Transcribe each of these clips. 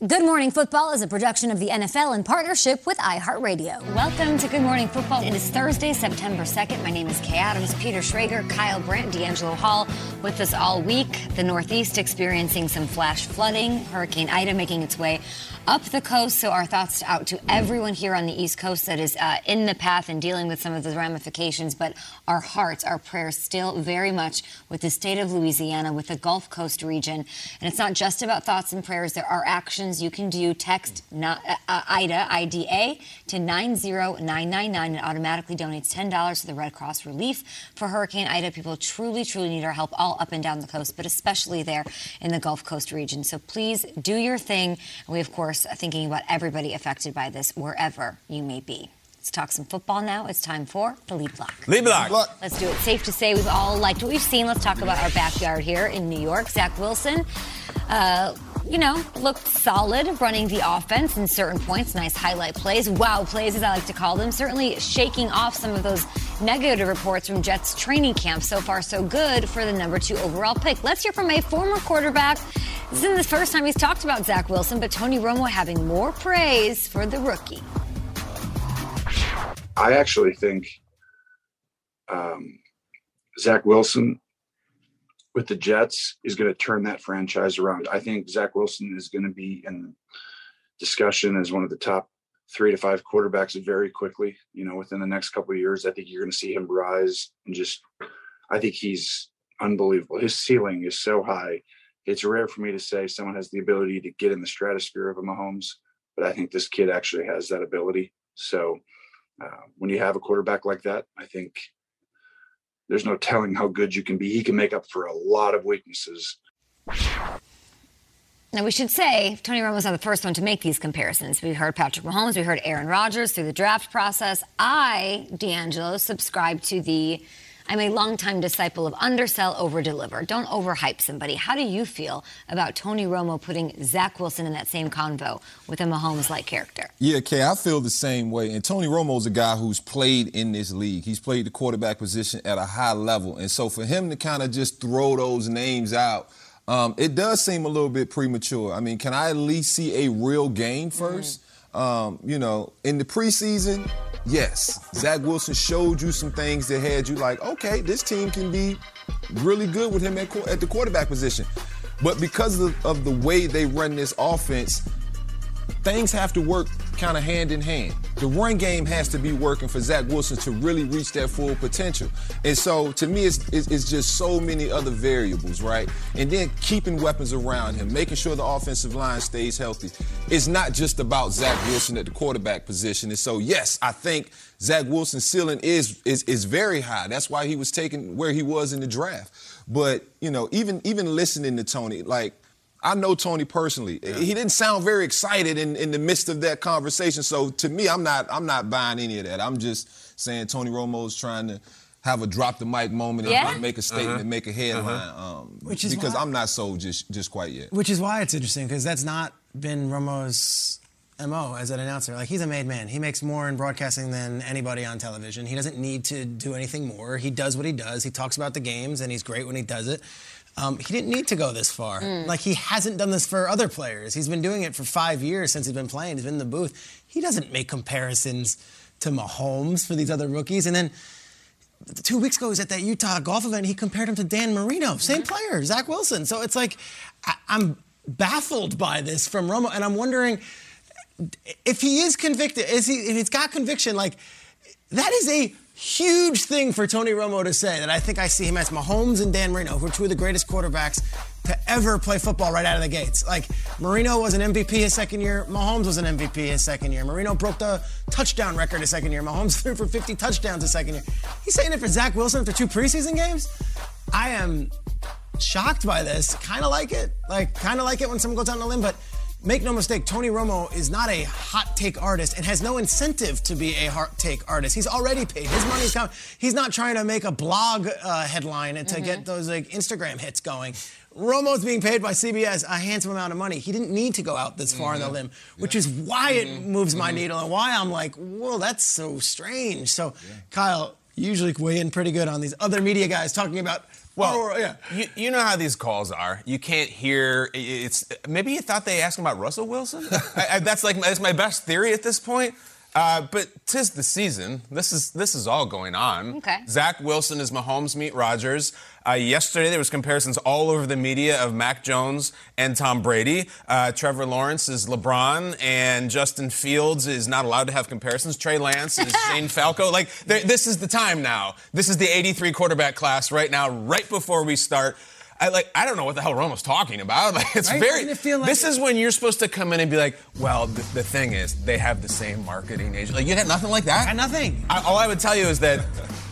Good Morning Football is a production of the NFL in partnership with iHeartRadio. Welcome to Good Morning Football. It is Thursday, September 2nd. My name is Kay Adams, Peter Schrager, Kyle Brandt, D'Angelo Hall with us all week. The Northeast experiencing some flash flooding, Hurricane Ida making its way up the coast. So our thoughts out to everyone here on the East Coast that is uh, in the path and dealing with some of the ramifications. But our hearts, our prayers still very much with the state of Louisiana, with the Gulf Coast region. And it's not just about thoughts and prayers. There are actions you can do. Text not, uh, uh IDA, IDA to 90999. It automatically donates $10 to the Red Cross Relief for Hurricane Ida. People truly, truly need our help all up and down the coast, but especially there in the Gulf Coast region. So please do your thing. And we, of course, course, thinking about everybody affected by this, wherever you may be. Let's talk some football now. It's time for the lead block. Lead block. Let's do it. Safe to say we've all liked what we've seen. Let's talk about our backyard here in New York. Zach Wilson. Uh, you know, looked solid running the offense in certain points. Nice highlight plays, wow plays, as I like to call them. Certainly shaking off some of those negative reports from Jets training camp. So far, so good for the number two overall pick. Let's hear from a former quarterback. This isn't the first time he's talked about Zach Wilson, but Tony Romo having more praise for the rookie. I actually think um, Zach Wilson with the Jets is going to turn that franchise around. I think Zach Wilson is going to be in discussion as one of the top three to five quarterbacks very quickly. You know, within the next couple of years, I think you're going to see him rise and just. I think he's unbelievable. His ceiling is so high. It's rare for me to say someone has the ability to get in the stratosphere of a Mahomes, but I think this kid actually has that ability. So uh, when you have a quarterback like that, I think there's no telling how good you can be. He can make up for a lot of weaknesses. Now, we should say Tony Romo's not the first one to make these comparisons. We heard Patrick Mahomes, we heard Aaron Rodgers through the draft process. I, D'Angelo, subscribe to the I'm a longtime disciple of undersell, overdeliver. Don't overhype somebody. How do you feel about Tony Romo putting Zach Wilson in that same convo with a Mahomes-like character? Yeah, Kay, I feel the same way. And Tony Romo's a guy who's played in this league. He's played the quarterback position at a high level. And so for him to kind of just throw those names out, um, it does seem a little bit premature. I mean, can I at least see a real game 1st mm-hmm. um, you know, in the preseason, yes, Zach Wilson showed you some things that had you like, okay, this team can be really good with him at, at the quarterback position. But because of, of the way they run this offense, things have to work kind of hand in hand. The run game has to be working for Zach Wilson to really reach that full potential. And so to me, it's, it's, just so many other variables, right? And then keeping weapons around him, making sure the offensive line stays healthy. It's not just about Zach Wilson at the quarterback position. And so, yes, I think Zach Wilson's ceiling is, is, is very high. That's why he was taken where he was in the draft. But, you know, even even listening to Tony, like, I know Tony personally. Yeah. He didn't sound very excited in, in the midst of that conversation. So to me, I'm not I'm not buying any of that. I'm just saying Tony Romo's trying to have a drop the mic moment yeah. and make a statement uh-huh. and make a headline. Uh-huh. Um, which is because why, I'm not sold just just quite yet. Which is why it's interesting because that's not been Romo's mo as an announcer. Like he's a made man. He makes more in broadcasting than anybody on television. He doesn't need to do anything more. He does what he does. He talks about the games and he's great when he does it. Um, he didn't need to go this far. Mm. Like he hasn't done this for other players. He's been doing it for five years since he's been playing. He's been in the booth. He doesn't make comparisons to Mahomes for these other rookies. And then two weeks ago, he was at that Utah golf event. He compared him to Dan Marino, same mm-hmm. player, Zach Wilson. So it's like I, I'm baffled by this from Romo, and I'm wondering if he is convicted. Is he? If he's got conviction, like that is a huge thing for Tony Romo to say that I think I see him as Mahomes and Dan Marino, who are two of the greatest quarterbacks to ever play football right out of the gates. Like Marino was an MVP his second year, Mahomes was an MVP his second year. Marino broke the touchdown record his second year. Mahomes threw for 50 touchdowns his second year. He's saying it for Zach Wilson after two preseason games. I am shocked by this. Kind of like it. Like kind of like it when someone goes out on a limb, but make no mistake, Tony Romo is not a hot take artist and has no incentive to be a hot take artist. He's already paid. His money's coming. He's not trying to make a blog uh, headline and to Mm-hmm. get those like Instagram hits going. Romo's being paid by CBS a handsome amount of money. He didn't need to go out this far on Mm-hmm. the limb, which is why it moves my needle and why I'm like, whoa, that's so strange. So, Kyle, you usually weigh in pretty good on these other media guys talking about. Well, oh, yeah. you, you know how these calls are. You can't hear. It's maybe you thought they asked him about Russell Wilson. I, I, that's like that's my best theory at this point. Uh, but tis the season. This is this is all going on. Okay. Zach Wilson is Mahomes meet Rodgers. Uh, yesterday there was comparisons all over the media of Mac Jones and Tom Brady. Uh, Trevor Lawrence is LeBron, and Justin Fields is not allowed to have comparisons. Trey Lance is Shane Falco. Like this is the time now. This is the 83 quarterback class right now, right before we start. I like I don't know what the hell Romo's talking about. Like it's Right? very. It feel like- this is when you're supposed to come in and be like, well, the, the thing is, they have the same marketing agent. Like you had nothing like that. Got nothing. I, all I would tell you is that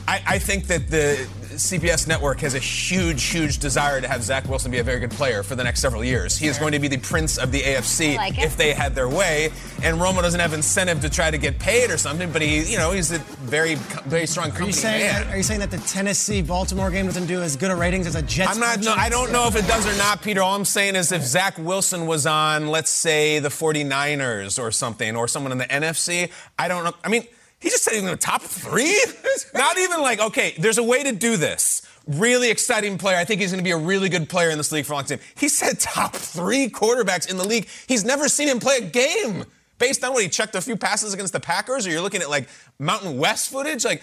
I, I think that the CBS network has a huge, huge desire to have Zach Wilson be a very good player for the next several years. He is going to be the prince of the AFC like if they had their way. And Romo doesn't have incentive to try to get paid or something, but he, you know, he's a very, very strong Are you saying man. that, are you saying that the Tennessee Baltimore game doesn't do as good a ratings as a Jets? I'm not. No. I don't know if it does or not, Peter. All I'm saying is if Zach Wilson was on, let's say, the 49ers or something, or someone in the NFC, I don't know. I mean, he just said he was going to top three. not even like, okay, there's a way to do this. Really exciting player. I think he's going to be a really good player in this league for a long time. He said top three quarterbacks in the league. He's never seen him play a game. Based on what he checked a few passes against the Packers, or you're looking at like Mountain West footage, like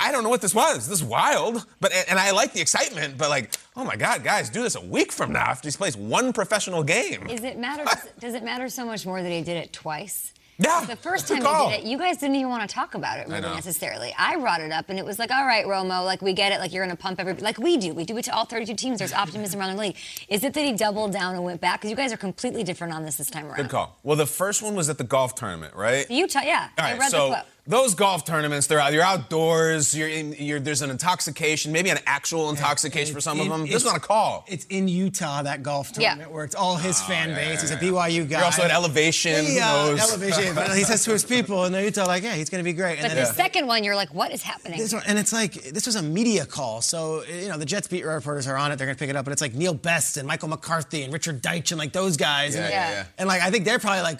I- don't know what this was. This is wild, but and I like the excitement. But like, oh my God, guys, do this a week from now after he plays one professional game. Is it matter? Does it matter so much more that he did it twice? Yeah, The first time he did it, you guys didn't even want to talk about it really necessarily. I brought it up, and it was like, all right, Romo, like we get it, like you're going to pump everybody, like we do. We do it to all 32 teams. There's optimism around the league. Is it that he doubled down and went back? Because you guys are completely different on this this time around. Good call. Well, the first one was at the golf tournament, right? Utah, yeah. All I read so. Those golf tournaments, they're out. You're outdoors. You're in. You're, there's an intoxication, maybe an actual intoxication for some of them. This is not a call. It's in Utah that golf Yeah. tournament where it's all his fan base. He's a BYU guy. You're also at elevation. He, Who uh, elevation. but he says to his people in Utah, like, yeah, he's going to be great. And But then the second one, you're like, what is happening? This one, and it's like this was a media call, so you know the Jets beat reporters are on it. They're gonna pick it up, but it's like Neil Best and Michael McCarthy and Richard Deitch and like those guys. Yeah, and, yeah, yeah. and like I think they're probably like,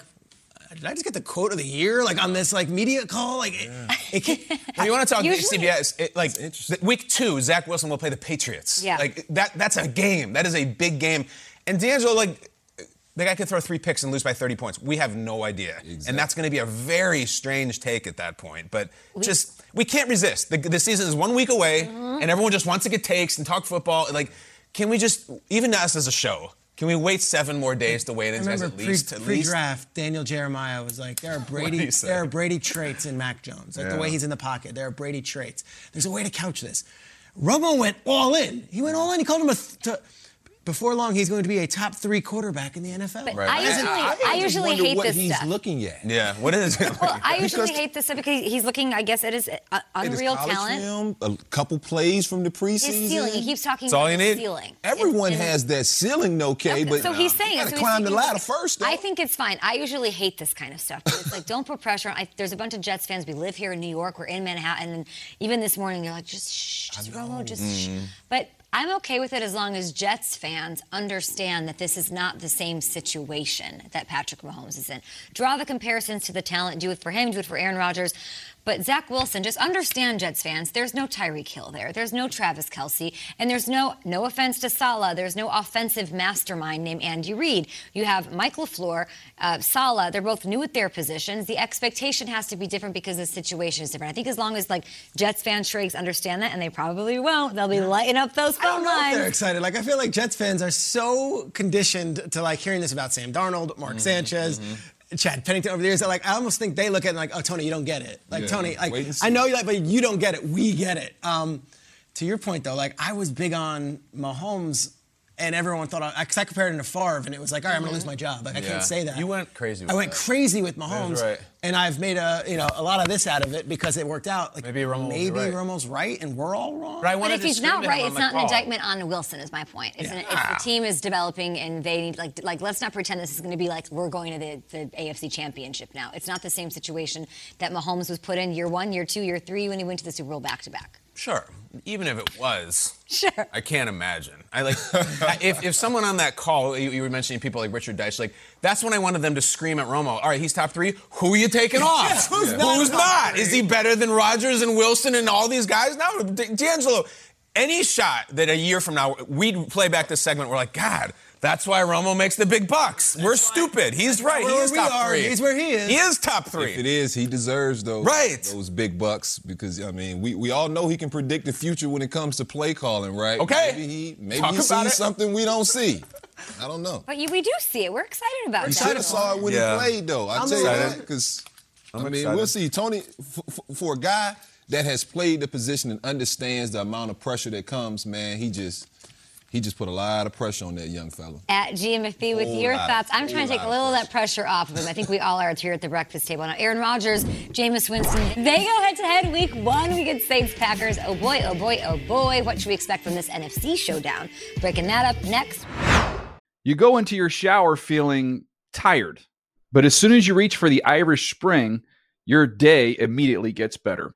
did I just get the quote of the year like on this like media call? Like, it, it can't, Well, you want to talk Usually- CBS? It, like th- week two, Zach Wilson will play the Patriots. Yeah. Like that. That's a game. That is a big game. And D'Angelo, like, the guy could throw three picks and lose by 30 points. We have no idea. Exactly. And that's going to be a very strange take at that point. But just we can't resist. The, the season is one week away, Mm-hmm. and everyone just wants to get takes and talk football. Like, can we just even us as a show? Can we wait seven more days to wait I and guys at least? at pre, least? draft Daniel Jeremiah was like, there are Brady, there are Brady traits in Mac Jones, like the way he's in the pocket. There are Brady traits. There's a way to couch this. Romo went all in. He went all in. He called him a. Th- to, before long, he's going to be a top three quarterback in the NFL. But Right. I usually, I, just usually hate what this he's stuff. looking at. Yeah. What is it? Well, I usually Because- hate this stuff because he's looking, I guess, at his uh, It is unreal college talent. film, a couple plays from the preseason. His ceiling. He keeps talking That's all about you his need. ceiling. Everyone And- and- has that ceiling, though, Kay, but so he's saying you it. gotta So he's climb the speaking- ladder first. Though. I think it's fine. I usually hate this kind of stuff. It's like, don't put pressure on. I, there's a bunch of Jets fans. We live here in New York. We're in Manhattan. And even this morning, you're like, just shh, just Romo, just shh. But I'm okay with it as long as Jets fans understand that this is not the same situation that Patrick Mahomes is in. Draw the comparisons to the talent. Do it for him. Do it for Aaron Rodgers. But Zach Wilson, just understand, Jets fans, there's no Tyreek Hill there. There's no Travis Kelce. And there's no, no offense to Saleh, there's no offensive mastermind named Andy Reid. You have Mike LaFleur, uh, Saleh, they're both new at their positions. The expectation has to be different because the situation is different. I think as long as like Jets fans, Shrakes understand that, and they probably won't, they'll be lighting up those don't know if they're excited. Like I feel like Jets fans are so conditioned to like hearing this about Sam Darnold, Mark Sanchez. Chad Pennington over the years, that like I almost think they look at it like, oh Tony, you don't get it. Like Yeah, Tony, like wait and see. I know you like, but you don't get it. We get it. Um, to your point though, like I was big on Mahomes and everyone thought I, cause I compared him to Favre, and it was like, all right, I'm gonna lose my job. Like I Yeah. can't say that. You went crazy with I went that. crazy with Mahomes, right. and I've made a you know a lot of this out of it because it worked out. Like Maybe Romo will be maybe right. Romo's right, and we're all wrong. But I But if he's not right, it's the not an indictment on Wilson. Is my point. It's, an, it's the team is developing, and they need like like let's not pretend this is going to be like we're going to the, the AFC Championship now. It's not the same situation that Mahomes was put in year one, year two, year three when he went to the Super Bowl back to back. Sure. Even if it was. Sure. I can't imagine. I like if, if someone on that call, you, you were mentioning people like Richard Deitch, like that's when I wanted them to scream at Romo. All right, he's top three. Who are you taking off? who's not Who's not? three? Is he better than Rodgers and Wilson and all these guys? No, D- D'Angelo. Any shot that a year from now we'd play back this segment, we're like, God, that's why Romo makes the big bucks. we're stupid. He's right. He where is we top are. three. He's where he is. He is top three. If it is, he deserves those Right. those big bucks because I mean we, we all know he can predict the future when it comes to play calling, right? Okay. Maybe he maybe Talk he sees it. something we don't see. I don't know. But you, we do see it. We're excited about We that. should have saw it when Yeah. he played though. I I'm tell you that because I mean excited. we'll see. Tony f- f- for a guy that has played the position and understands the amount of pressure that comes, man, he just he just put a lot of pressure on that young fella. at GMFB with oh, your lot, thoughts. I'm trying to take a little of that pressure off of him. I think we all are here at the breakfast table. Now, Aaron Rodgers, Jameis Winston, they go head to head week one. We get Saints Packers. Oh boy, oh boy, oh boy. What should we expect from this NFC showdown? Breaking that up next. You go into your shower feeling tired, but as soon as you reach for the Irish Spring, your day immediately gets better.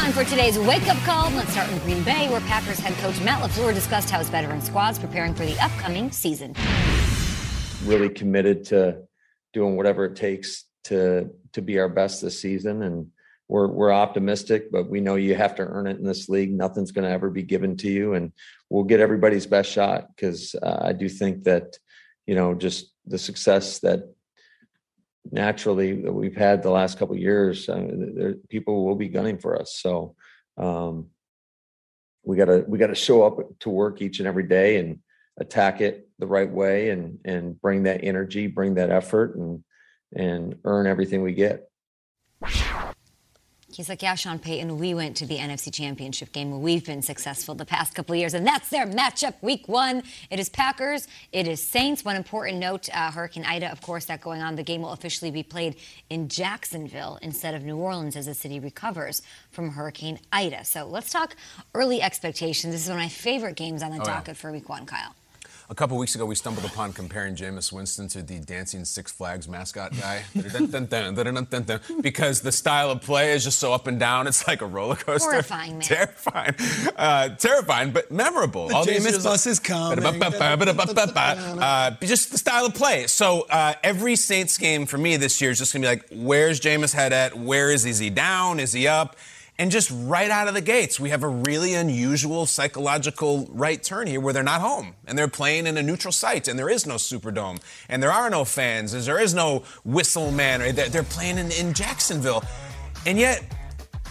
Time for today's wake up call. Let's start in Green Bay, where Packers head coach Matt LaFleur discussed how his veteran squad's preparing for the upcoming season. really committed to doing whatever it takes to to be our best this season and we're we're optimistic but we know you have to earn it in this league nothing's going to ever be given to you and we'll get everybody's best shot because uh, I do think that you know just the success that naturally that we've had the last couple years uh, there, people will be gunning for us. So um, we got to we got to show up to work each and every day and attack it the right way and and bring that energy bring that effort and and earn everything we get He's like, yeah, Sean Payton, we went to the NFC Championship game we've been successful the past couple of years, and that's their matchup week one. It is Packers, it is Saints. One important note uh, Hurricane Ida, of course, that going on. The game will officially be played in Jacksonville instead of New Orleans as the city recovers from Hurricane Ida. So let's talk early expectations. This is one of my favorite games on the Oh, yeah. docket for week one, Kyle. A couple weeks ago, we stumbled upon comparing Jameis Winston to the dancing Six Flags mascot guy. Because the style of play is just so up and down. It's like a roller coaster. Horrifying, man. Terrifying. Uh, terrifying, but memorable. All these Jameis years- bus is coming. Uh, just the style of play. So uh, every Saints game for me this year is just going to be like, where's Jameis head at? Where is he? Is he down? Is he up? And just right out of the gates, we have a really unusual psychological right turn here where they're not home and they're playing in a neutral site and there is no Superdome and there are no fans, and there is no whistle man. They're playing in, in Jacksonville. And yet,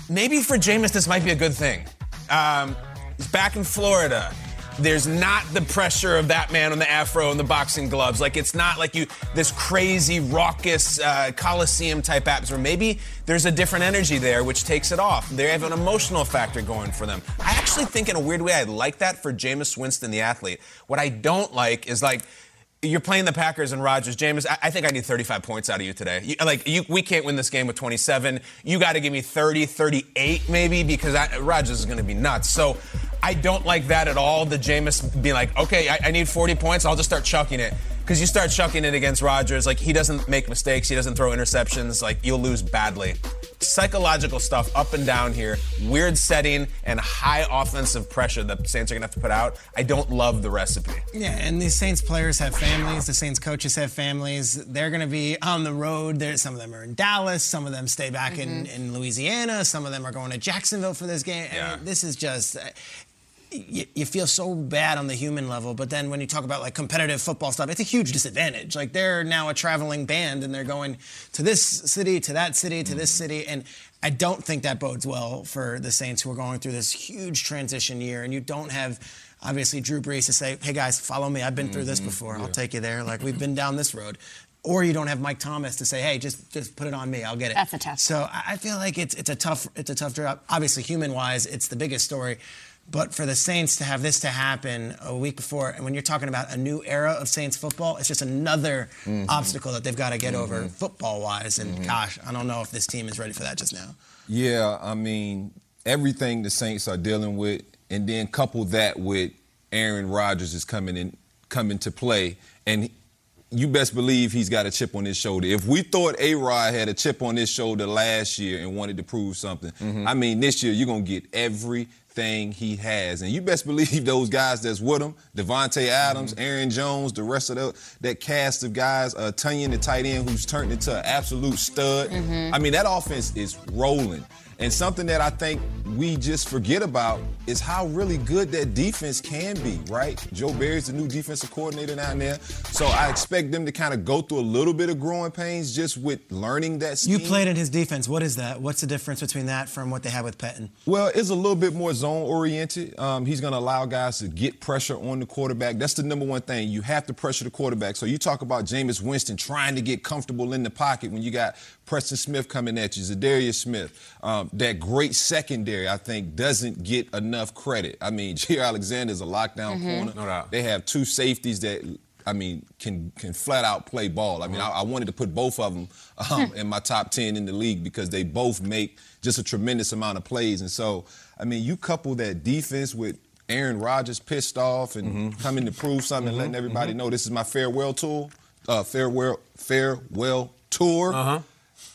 maybe for Jameis, this might be a good thing. Um, he's back in Florida. There's not the pressure of that man on the afro and the boxing gloves. Like it's not like you this crazy raucous uh, coliseum type atmosphere. Maybe there's a different energy there, which takes it off. They have an emotional factor going for them. I actually think, in a weird way, I like that for Jameis Winston, the athlete. What I don't like is like you're playing the Packers and Rodgers. James, I, I think I need 35 points out of you today. You, like, you, we can't win this game with 27. You got to give me 30, 38 maybe because I, Rodgers is going to be nuts. So I don't like that at all. The Jameis being like, okay, I, I need 40 points. I'll just start chucking it. Because you start chucking it against Rodgers, like he doesn't make mistakes, he doesn't throw interceptions, like you'll lose badly. Psychological stuff up and down here, weird setting and high offensive pressure that the Saints are gonna have to put out. I don't love the recipe. Yeah, and these Saints players have families. The Saints coaches have families. They're going to be on the road. There, some of them are in Dallas. Some of them stay back in, mm-hmm. in Louisiana. Some of them are going to Jacksonville for this game. I mean, this is just. You, you feel so bad on the human level, but then when you talk about like competitive football stuff, it's a huge disadvantage. Like they're now a traveling band and they're going to this city, to that city, to this mm-hmm. city, and I don't think that bodes well for the Saints who are going through this huge transition year, and you don't have obviously Drew Brees to say, "Hey guys, follow me. I've been through this mm-hmm. before. I'll take you there. Like we've mm-hmm. been down this road." Or you don't have Mike Thomas to say, "Hey, just just put it on me. I'll get it." That's a tough So I I feel like it's it's a tough it's a tough job. Obviously, human wise, it's the biggest story. But for the Saints to have this to happen a week before, and when you're talking about a new era of Saints football, it's just another mm-hmm. obstacle that they've got to get over mm-hmm. football wise. And mm-hmm. gosh, I don't know if this team is ready for that just now. Yeah, I mean, everything the Saints are dealing with, and then couple that with Aaron Rodgers is coming in coming to play, and you best believe he's got a chip on his shoulder. If we thought A Rod had a chip on his shoulder last year and wanted to prove something, I mean, this year you're gonna get everything he has, and you best believe those guys that's with him, Davante Adams, Aaron Jones, the rest of the, that cast of guys, uh, Tonyan, the tight end, who's turned into an absolute stud. I mean, that offense is rolling. And something that I think we just forget about is how really good that defense can be, right? Joe Barry's the new defensive coordinator down there. So I expect them to kind of go through a little bit of growing pains just with learning that scheme. You played in his defense. What is that? What's the difference between that from what they had with Pettine? Well, it's a little bit more zone oriented. Um, he's going to allow guys to get pressure on the quarterback. That's the number one thing. You have to pressure the quarterback. So you talk about Jameis Winston trying to get comfortable in the pocket when you got Preston Smith coming at you, Za'Darius Smith. Um, that great secondary, I think, doesn't get enough credit. I mean, Jaire Alexander is a lockdown corner. No doubt. They have two safeties that. I mean, can can flat out play ball. I mean, I, I wanted to put both of them um, in my top ten in the league because they both make just a tremendous amount of plays. And so, I mean, you couple that defense with Aaron Rodgers pissed off and coming to prove something and letting everybody know this is my farewell tour, uh, farewell farewell tour. Uh-huh.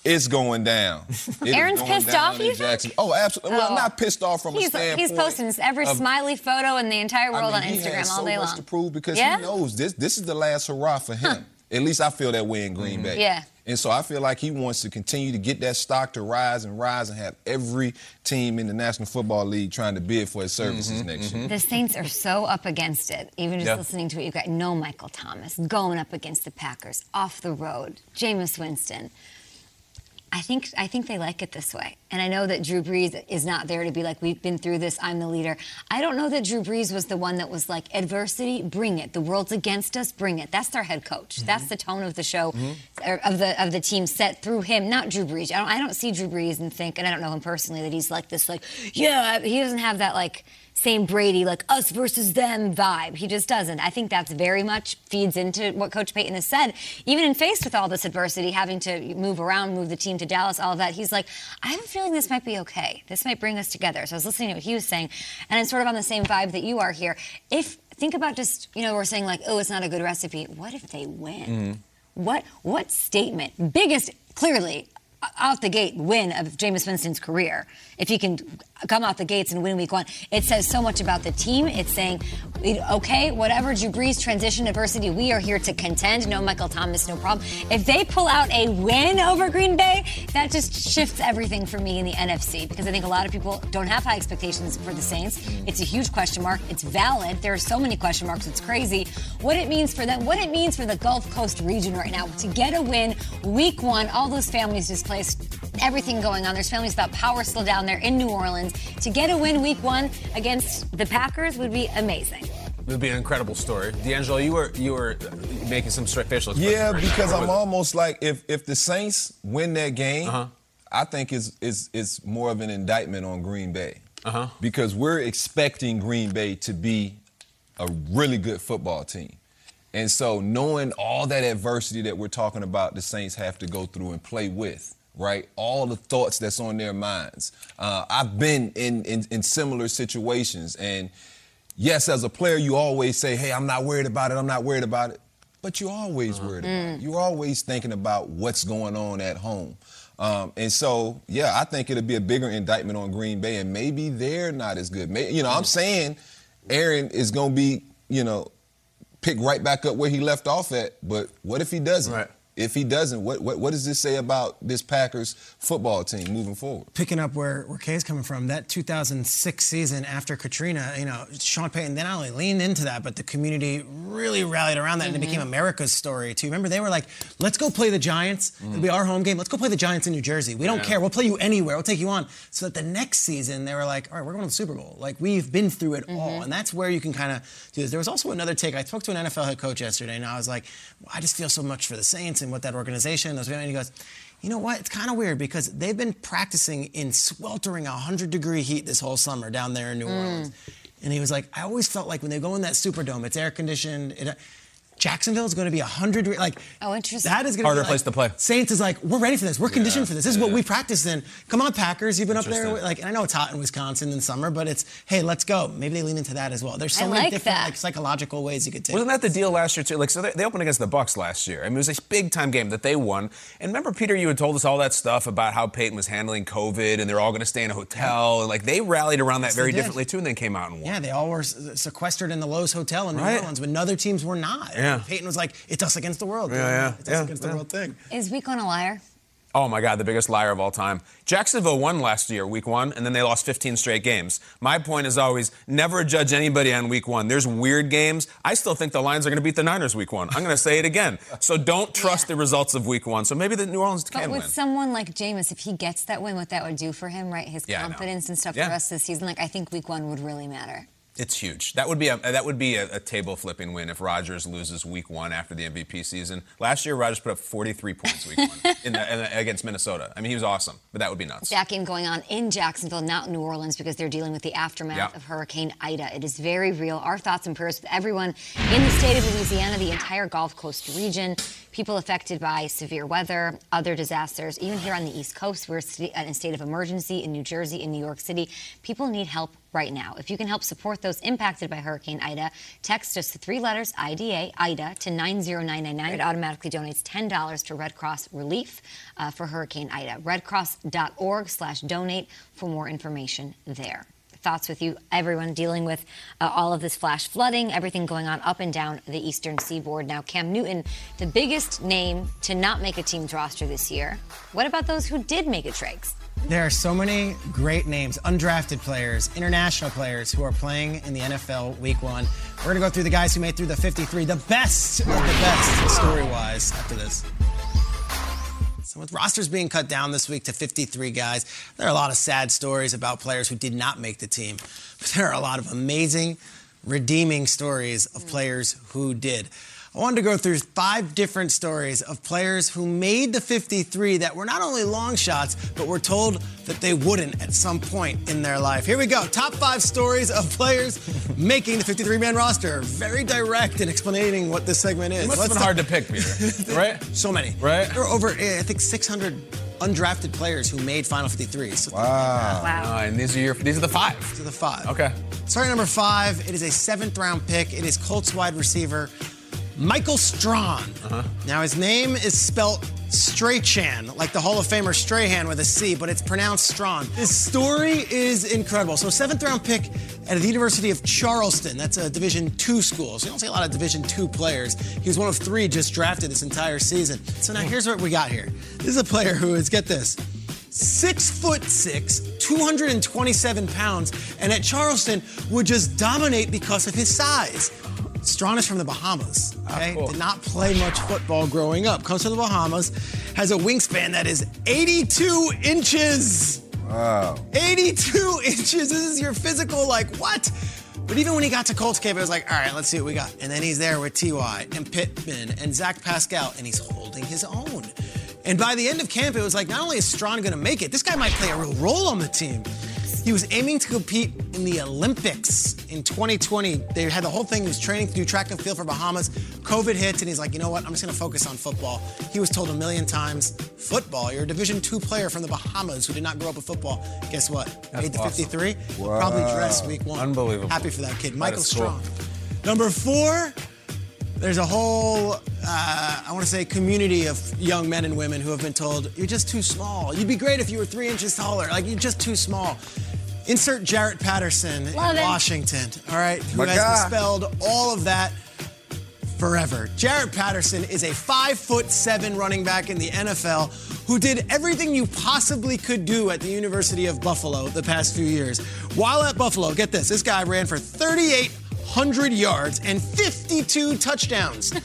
It's going down. It Aaron's going pissed down off, you think? Oh, absolutely. Well, Oh. not pissed off from He's, a standpoint. he's posting every of- smiley photo in the entire I world mean, on he Instagram has all so day much long. to prove because Yeah? he knows this. This is the last hurrah for him. At least I feel that way in Green mm-hmm. Bay. Yeah. And so I feel like he wants to continue to get that stock to rise and rise and have every team in the National Football League trying to bid for his mm-hmm, services next mm-hmm. year. The Saints are so up against it. Even just Yeah. listening to it, you got no Michael Thomas going up against the Packers off the road. Jameis Winston. I think I think they like it this way. And I know that Drew Brees is not there to be like, we've been through this, I'm the leader. I don't know that Drew Brees was the one that was like, adversity, bring it. The world's against us, bring it. That's their head coach. Mm-hmm. That's the tone of the show, or of the of the team set through him, not Drew Brees. I don't, I don't see Drew Brees and think, and I don't know him personally, that he's like this, like, yeah, he doesn't have that like same Brady, like us versus them vibe. He just doesn't. I think that's very much feeds into what Coach Payton has said. Even in faced with all this adversity, having to move around, move the team to Dallas, all of that, he's like, I have a feeling this might be okay. This might bring us together. So I was listening to what he was saying, and I'm sort of on the same vibe that you are here. If think about just, you know, we're saying like, oh, it's not a good recipe. What if they win? Mm-hmm. What what statement? Biggest, clearly, out the gate win of Jameis Winston's career. If he can come out the gates and win week one, it says so much about the team. It's saying, okay, whatever Drew Brees transition adversity, we are here to contend. No Michael Thomas, no problem. If they pull out a win over Green Bay, that just shifts everything for me in the NFC because I think a lot of people don't have high expectations for the Saints. Mm. It's a huge question mark. It's valid. There are so many question marks. It's crazy. What it means for them, what it means for the Gulf Coast region right now to get a win week one, all those families displaced, everything going on. There's families without power still down there in New Orleans. To get a win week one against the Packers would be amazing. It would be an incredible story. D'Angelo, you were you were making some straight facial expressions. Yeah, right now. because I'm almost like if if the Saints win that game, Uh-huh. I think is is is more of an indictment on Green Bay. Uh-huh. Because we're expecting Green Bay to be a really good football team. And so knowing all that adversity that we're talking about the Saints have to go through and play with, right? All the thoughts that's on their minds. Uh, I've been in, in in similar situations and yes, as a player, you always say, hey, I'm not worried about it, I'm not worried about it. But you're always worried about it. You're always thinking about what's going on at home. Um, and so, yeah, I think it'll be a bigger indictment on Green Bay, and maybe they're not as good. May you know, I'm saying Aaron is going to be, you know, pick right back up where he left off at. But what if he doesn't? Right. If he doesn't, what, what, what does this say about this Packers football team moving forward? Picking up where, where Kay's coming from, that 2006 season after Katrina, you know, Sean Payton, they not only leaned into that, but the community really rallied around that and it mm-hmm. became America's story, too. Remember, they were like, let's go play the Giants. Mm-hmm. It'll be our home game. Let's go play the Giants in New Jersey. We don't care. We'll play you anywhere. We'll take you on. So that the next season, they were like, all right, we're going to the Super Bowl. Like, we've been through it all. Mm-hmm. And that's where you can kind of do this. There was also another take. I spoke to an NFL head coach yesterday, and I was like, I just feel so much for the Saints and what that organization, and he goes, you know what? It's kind of weird because they've been practicing in sweltering 100 degree heat this whole summer down there in New mm. Orleans. And he was like, I always felt like when they go in that Superdome, it's air conditioned. It, Jacksonville is going to be 100. Like, Oh, interesting. That is going to be a Harder be place like- to play. Saints is like, we're ready for this. We're conditioned for this. This is what we practice in. Come on, Packers. You've been up there. Like, and I know it's hot in Wisconsin in summer, but it's hey, let's go. Maybe they lean into that as well. There's so I many like different like psychological ways you could take. Wasn't that the deal last year too? Like, so they, they opened against the Bucs last year. I mean, it was a big time game that they won. And remember, Peter, you had told us all that stuff about how Payton was handling COVID, and they're all going to stay in a hotel, and like they rallied around that very differently too, and then came out and won. Yeah, they all were sequestered in the Loews Hotel in New Right. Orleans when other teams were not. Yeah. Payton was like, it's us against the world. Yeah, yeah, It's us yeah, against yeah. the world thing. Is week one a liar? Oh my God, the biggest liar of all time. Jacksonville won last year, week one, and then they lost 15 straight games. My point is always never judge anybody on week one. There's weird games. I still think the Lions are going to beat the Niners week one. I'm going to say it again. So don't trust the results of week one. So maybe the New Orleans But can with someone like Jameis, if he gets that win, what that would do for him, right? His Yeah, confidence and stuff Yeah. for us this season, like I think week one would really matter. It's huge. That would be a that would be a, a table flipping win if Rodgers loses Week One after the MVP season. Last year, Rodgers put up 43 points Week One in the, in the, against Minnesota. I mean, he was awesome, but that would be nuts. That game going on in Jacksonville, not New Orleans, because they're dealing with the aftermath Yeah. of Hurricane Ida. It is very real. Our thoughts and prayers with everyone in the state of Louisiana, the entire Gulf Coast region, people affected by severe weather, other disasters. Even here on the East Coast, we're in a state of emergency in New Jersey, in New York City. People need help right now. If you can help support those impacted by Hurricane Ida, text us the three letters IDA, IDA, to 90999. It automatically donates $10 to Red Cross Relief uh, for Hurricane Ida. Redcross.org slash donate for more information there. Thoughts with you, everyone dealing with uh, all of this flash flooding, everything going on up and down the eastern seaboard. Now, Cam Newton, the biggest name to not make a team's roster this year. What about those who did make it, Trakes? There are so many great names, undrafted players, international players who are playing in the NFL week one. We're going to go through the guys who made through the 53, the best of the best story wise after this. So, with rosters being cut down this week to 53 guys, there are a lot of sad stories about players who did not make the team. But there are a lot of amazing, redeeming stories of players who did. I wanted to go through five different stories of players who made the 53 that were not only long shots, but were told that they wouldn't at some point in their life. Here we go. Top five stories of players making the 53 man roster. Very direct in explaining what this segment is. It must have Let's been hard to pick, Peter. right? so many. Right. There are over, eh, I think, 600 undrafted players who made Final 53. So Wow. Wow. Uh, and these are your these are the five. to the five. Okay. Story number five. It is a seventh round pick. It is Colts wide receiver Michael Strawn. Uh-huh. Now his name is spelt Strachan, like the Hall of Famer Strahan with a C, but it's pronounced Strawn. His story is incredible. So seventh round pick at the University of Charleston. That's a Division two school. So you don't see a lot of Division two players. He was one of three just drafted this entire season. So now here's what we got here. This is a player who is get this six foot six, 227 pounds, and at Charleston would just dominate because of his size. Strawn is from the Bahamas. Okay, cool. did not play much football growing up. Comes from the Bahamas, has a wingspan that is 82 inches. Wow. 82 inches. This is your physical, like, what? But even when he got to Colts camp, it was like, all right, let's see what we got. And then he's there with T.Y. and Pittman and Zach Pascal, and he's holding his own. And by the end of camp, it was like, not only is Strawn going to make it, this guy might play a real role on the team. He was aiming to compete in the Olympics in 2020. They had the whole thing. He was training to do track and field for Bahamas. COVID hits, and he's like, you know what? I'm just going to focus on football. He was told a million times, football. You're a Division two player from the Bahamas who did not grow up with football. Guess what? Made the awesome. 53. Probably dressed week one. Unbelievable. Happy for that kid, Michael is cool. Strong. Number four. There's a whole, uh, I want to say, community of young men and women who have been told, you're just too small. You'd be great if you were three inches taller. Like, you're just too small. Insert Jaret Patterson Love in it. Washington, all right, who My has guy. dispelled all of that forever. Jaret Patterson is a five foot seven running back in the NFL who did everything you possibly could do at the University of Buffalo the past few years. While at Buffalo, get this, this guy ran for 3,800 yards and 52 touchdowns.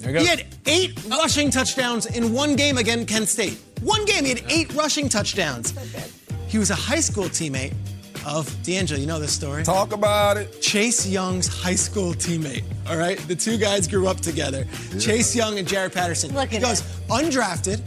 There you go. He had eight rushing touchdowns in one game against Kent State. One game, he had eight rushing touchdowns. He was a high school teammate of D'Angelo. You know this story? Talk about it. Chase Young's high school teammate. All right, the two guys grew up together. Chase Young and Jaret Patterson. Look he at goes undrafted,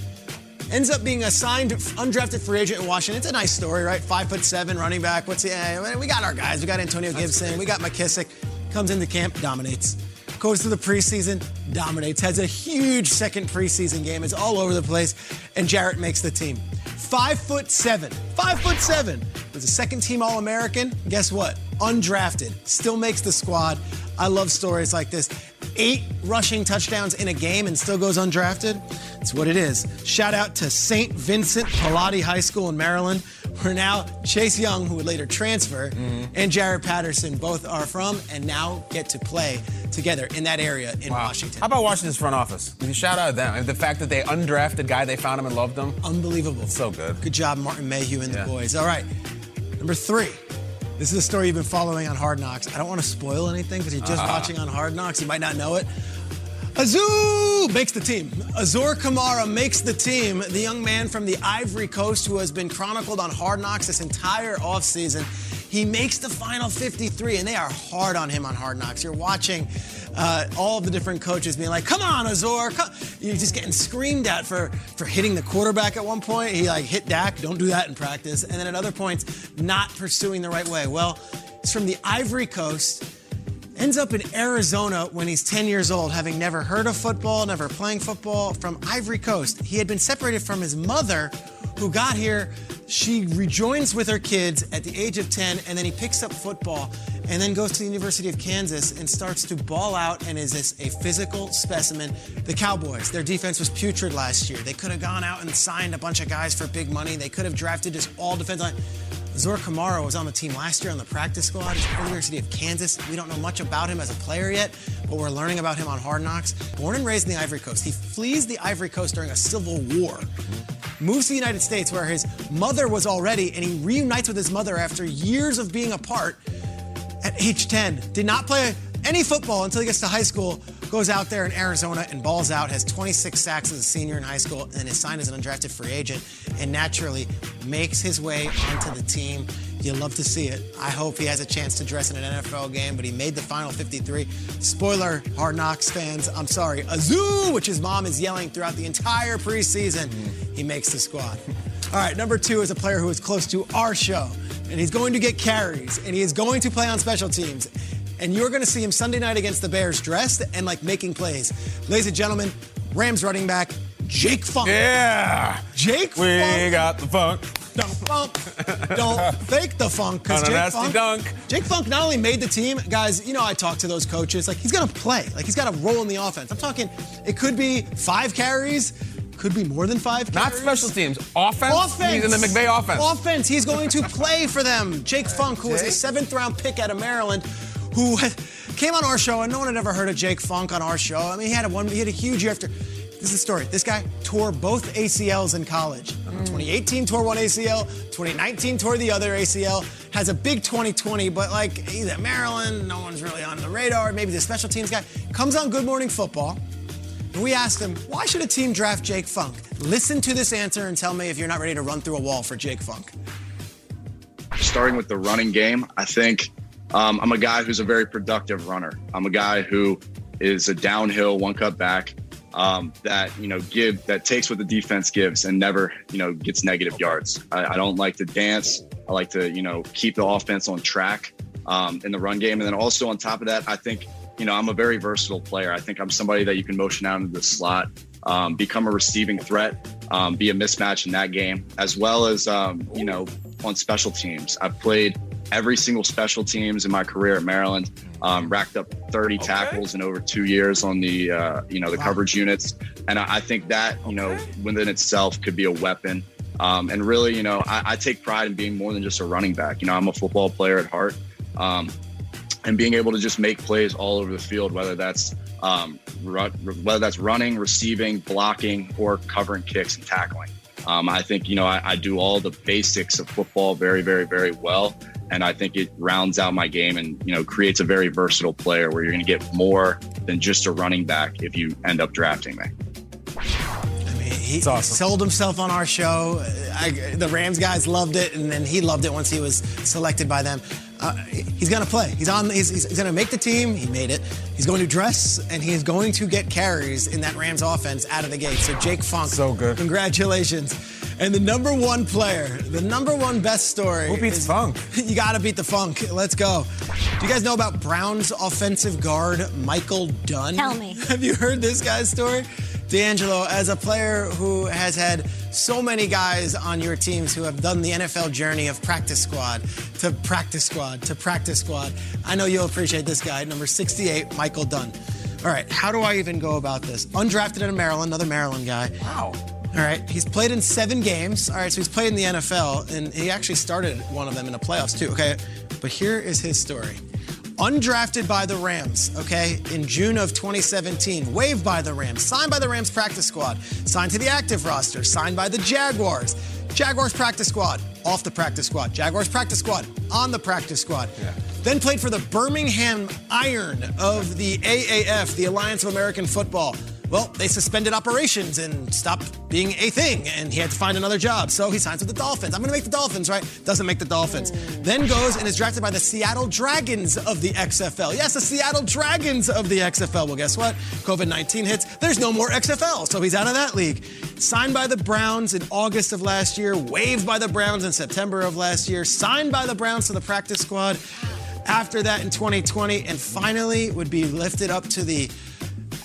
ends up being assigned undrafted free agent in Washington. It's a nice story, right? Five foot seven running back. What's he? eh, we got our guys. We got Antonio Gibson. We got McKissic. Comes into camp, dominates. Goes to the preseason, dominates. Has a huge second preseason game. It's all over the place, and Jaret makes the team. Five foot seven. Five foot seven. Was a second team All American. Guess what? Undrafted. Still makes the squad. I love stories like this. Eight rushing touchdowns in a game and still goes undrafted. It's what it is. Shout out to St. Vincent Pallotti High School in Maryland, where now Chase Young, who would later transfer, and Jaret Patterson both are from and now get to play together in that area in Washington. How about Washington's front office? Shout out to them. The fact that they undrafted guy, they found him and loved him. Unbelievable. So good. Good job, Martin Mayhew and Yeah. the boys. All right. Number three. This is a story you've been following on Hard Knocks. I don't want to spoil anything because you're just Uh-huh. watching on Hard Knocks. You might not know it. Azoo makes the team. Azur Kamara makes the team. The young man from the Ivory Coast who has been chronicled on Hard Knocks this entire offseason. He makes the final 53, and they are hard on him on Hard Knocks. You're watching uh, all of the different coaches being like, "Come on, Azor!" Come. You're just getting screamed at for for hitting the quarterback at one point. He like hit Dak. Don't do that in practice. And then at other points, not pursuing the right way. Well, it's from the Ivory Coast ends up in Arizona when he's 10 years old, having never heard of football, never playing football from Ivory Coast. He had been separated from his mother, who got here. She rejoins with her kids at the age of 10, and then he picks up football and then goes to the University of Kansas and starts to ball out and is this a physical specimen. The Cowboys, their defense was putrid last year. They could have gone out and signed a bunch of guys for big money. They could have drafted just all defense line. Zor Kamara was on the team last year on the practice squad. He's the University of Kansas. We don't know much about him as a player yet, but we're learning about him on Hard Knocks. Born and raised in the Ivory Coast, he flees the Ivory Coast during a civil war, moves to the United States where his mother was already, and he reunites with his mother after years of being apart at age 10. Did not play any football until he gets to high school. Goes out there in Arizona and balls out. Has 26 sacks as a senior in high school and is signed as an undrafted free agent. And naturally makes his way onto the team. You love to see it. I hope he has a chance to dress in an NFL game, but he made the final 53. Spoiler, Hard Knocks fans, I'm sorry. Azoo, which his mom is yelling throughout the entire preseason. He makes the squad. All right, number two is a player who is close to our show, and he's going to get carries, and he is going to play on special teams. And you're going to see him Sunday night against the Bears dressed and like making plays. Ladies and gentlemen, Rams running back Jake Funk. Yeah. Jake We Funk. got the funk. Don't funk. Don't fake the funk. Because Jake Funk, dunk. Jake Funk not only made the team, guys. You know, I talk to those coaches. Like he's gonna play. Like he's got a role in the offense. I'm talking. It could be five carries. Could be more than five. Not special teams. Offense. Offense. He's in the McVay offense. Offense. He's going to play for them. Jake Funk, who was a seventh round pick out of Maryland, who came on our show, and no one had ever heard of Jake Funk on our show. I mean, he had a one. He had a huge year after. This is the story. This guy tore both ACLs in college. 2018 tore one ACL. 2019 tore the other ACL. Has a big 2020, but like he's at Maryland, no one's really on the radar. Maybe the special teams guy comes on Good Morning Football. We asked him, why should a team draft Jake Funk? Listen to this answer and tell me if you're not ready to run through a wall for Jake Funk. starting with the running game, I think um, I'm a guy who's a very productive runner. I'm a guy who is a downhill one cut back um, that you know give that takes what the defense gives and never you know gets negative yards. I, I don't like to dance. I like to you know keep the offense on track um, in the run game, and then also on top of that, I think you know I'm a very versatile player. I think I'm somebody that you can motion out into the slot, um, become a receiving threat, um, be a mismatch in that game, as well as um, you know on special teams. I've played every single special teams in my career at Maryland. Um, racked up 30 tackles in over two years on the uh, you know the coverage units, and I, I think that you know within itself could be a weapon. Um, and really, you know, I, I take pride in being more than just a running back. You know, I'm a football player at heart, um, and being able to just make plays all over the field, whether that's um, ru- whether that's running, receiving, blocking, or covering kicks and tackling. Um, I think, you know, I, I do all the basics of football very, very, very well. And I think it rounds out my game and, you know, creates a very versatile player where you're going to get more than just a running back if you end up drafting me. I mean, he awesome. sold himself on our show. I, the Rams guys loved it, and then he loved it once he was selected by them. Uh, he's gonna play. He's on. He's, he's, he's gonna make the team. He made it. He's going to dress, and he is going to get carries in that Rams offense out of the gate. So Jake Funk, So good. Congratulations. And the number one player, the number one best story. Who beats is- Funk? You gotta beat the Funk. Let's go. Do you guys know about Browns offensive guard Michael Dunn? Tell me. Have you heard this guy's story? D'Angelo, as a player who has had so many guys on your teams who have done the NFL journey of practice squad to practice squad to practice squad, I know you'll appreciate this guy, number 68, Michael Dunn. All right, how do I even go about this? Undrafted out of Maryland, another Maryland guy. Wow. All right, he's played in seven games. All right, so he's played in the NFL, and he actually started one of them in the playoffs too. Okay, but here is his story. Undrafted by the Rams, okay, in June of 2017, waived by the Rams, signed by the Rams practice squad, signed to the active roster, signed by the Jaguars. Jaguars practice squad, off the practice squad. Jaguars practice squad, on the practice squad. Then played for the Birmingham Iron of the AAF, the Alliance of American Football. Well, they suspended operations and stopped being a thing, and he had to find another job. So he signs with the Dolphins. I'm going to make the Dolphins, right? Doesn't make the Dolphins. Then goes and is drafted by the Seattle Dragons of the XFL. Yes, the Seattle Dragons of the XFL. Well, guess what? COVID 19 hits. There's no more XFL, so he's out of that league. Signed by the Browns in August of last year, waived by the Browns in September of last year, signed by the Browns to the practice squad after that in 2020, and finally would be lifted up to the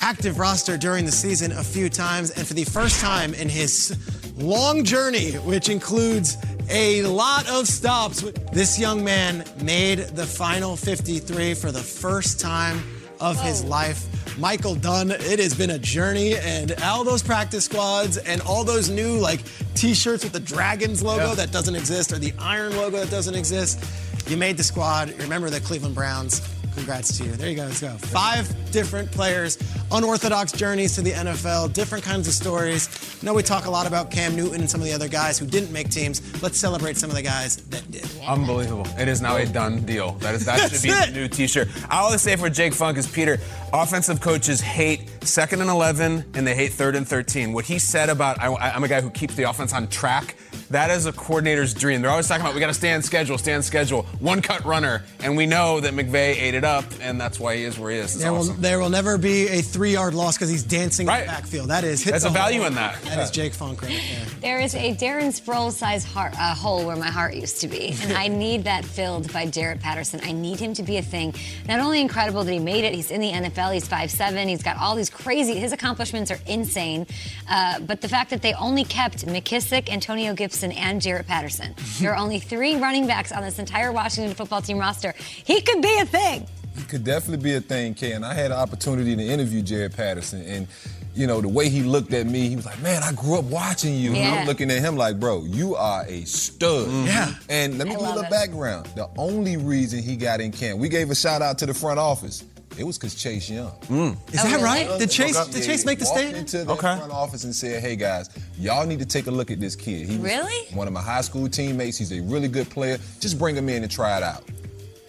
active roster during the season a few times, and for the first time in his long journey, which includes a lot of stops, this young man made the final 53 for the first time of his life. Michael Dunn, it has been a journey, and all those practice squads and all those new like T-shirts with the Dragons logo Yeah. that doesn't exist or the Iron logo that doesn't exist. You made the squad. Remember the Cleveland Browns. Congrats to you. There you go. Let's go. Five different players, unorthodox journeys to the NFL, different kinds of stories. I know we talk a lot about Cam Newton and some of the other guys who didn't make teams. Let's celebrate some of the guys that did. Unbelievable. It is now a done deal. That is that should be it. the new t-shirt. I always say for Jake Funk is Peter, offensive coaches hate second and 11 and they hate third and 13. What he said about I, I'm a guy who keeps the offense on track. That is a coordinator's dream. They're always talking about we got to stay on schedule, stay on schedule, one cut runner, and we know that McVay ate it up, and that's why he is where he is. It's There will, there will never be a three-yard loss because he's dancing in the backfield. That is hit There's the a value in that. That is Jake Funk right there. There is a Darren Sproles size heart, uh, hole where my heart used to be, and I need that filled by Jaret Patterson. I need him to be a thing. Not only incredible that he made it, he's in the NFL, he's 5'7, he's got all these crazy, his accomplishments are insane. Uh, but the fact that they only kept McKissic, Antonio Gibson, and Jaret Patterson. There are only three running backs on this entire Washington football team roster. He could be a thing. He could definitely be a thing, Kay. And I had the opportunity to interview Jaret Patterson. And, you know, the way he looked at me, he was like, man, I grew up watching you. And I'm looking at him like, bro, you are a stud. Yeah. And let me I give you a little it. background. The only reason he got in camp, we gave a shout out to the front office. It was because Chase Young. Mm. Is Oh, that right? Did Chase, did Chase make the walked stand? into the Okay. front office and said, "Hey guys, y'all need to take a look at this kid. He Really? one of my high school teammates. He's a really good player. Just bring him in and try it out."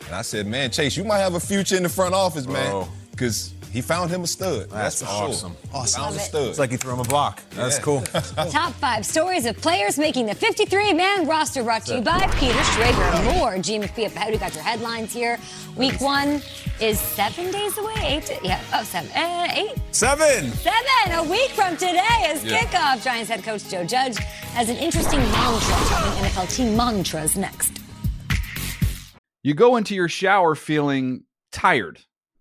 And I said, "Man, Chase, you might have a future in the front office, man, because he found him a stud. That's That's, for awesome. sure. Awesome. Found Love a stud. It's like you threw him a block. That's cool. Top five stories of players making the 53 man roster brought to you by Peter Schrager. More GMFB up ahead. We got your headlines here. Week one is seven days away. Eight, yeah, oh, seven, uh, eight, Seven. seven. A week from today is kickoff. Giants head coach Joe Judge has an interesting mantra. Talking NFL team mantras next. You go into your shower feeling tired,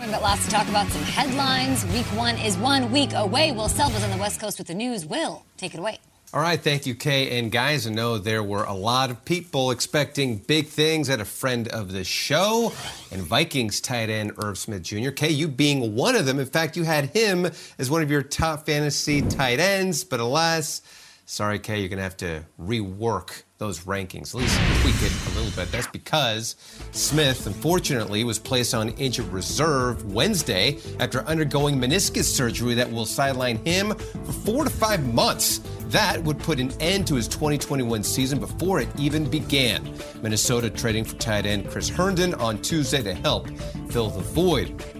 Got lots to talk about, some headlines. Week one is one week away. Will Selva's on the West Coast with the news. Will, take it away. All right, thank you, Kay. And guys, I know there were a lot of people expecting big things at a friend of the show and Vikings tight end Irv Smith Jr. Kay, you being one of them. In fact, you had him as one of your top fantasy tight ends, but alas, sorry, Kay, you're going to have to rework those rankings, at least tweak it a little bit. That's because Smith, unfortunately, was placed on injured reserve Wednesday after undergoing meniscus surgery that will sideline him for four to five months. That would put an end to his 2021 season before it even began. Minnesota trading for tight end Chris Herndon on Tuesday to help fill the void.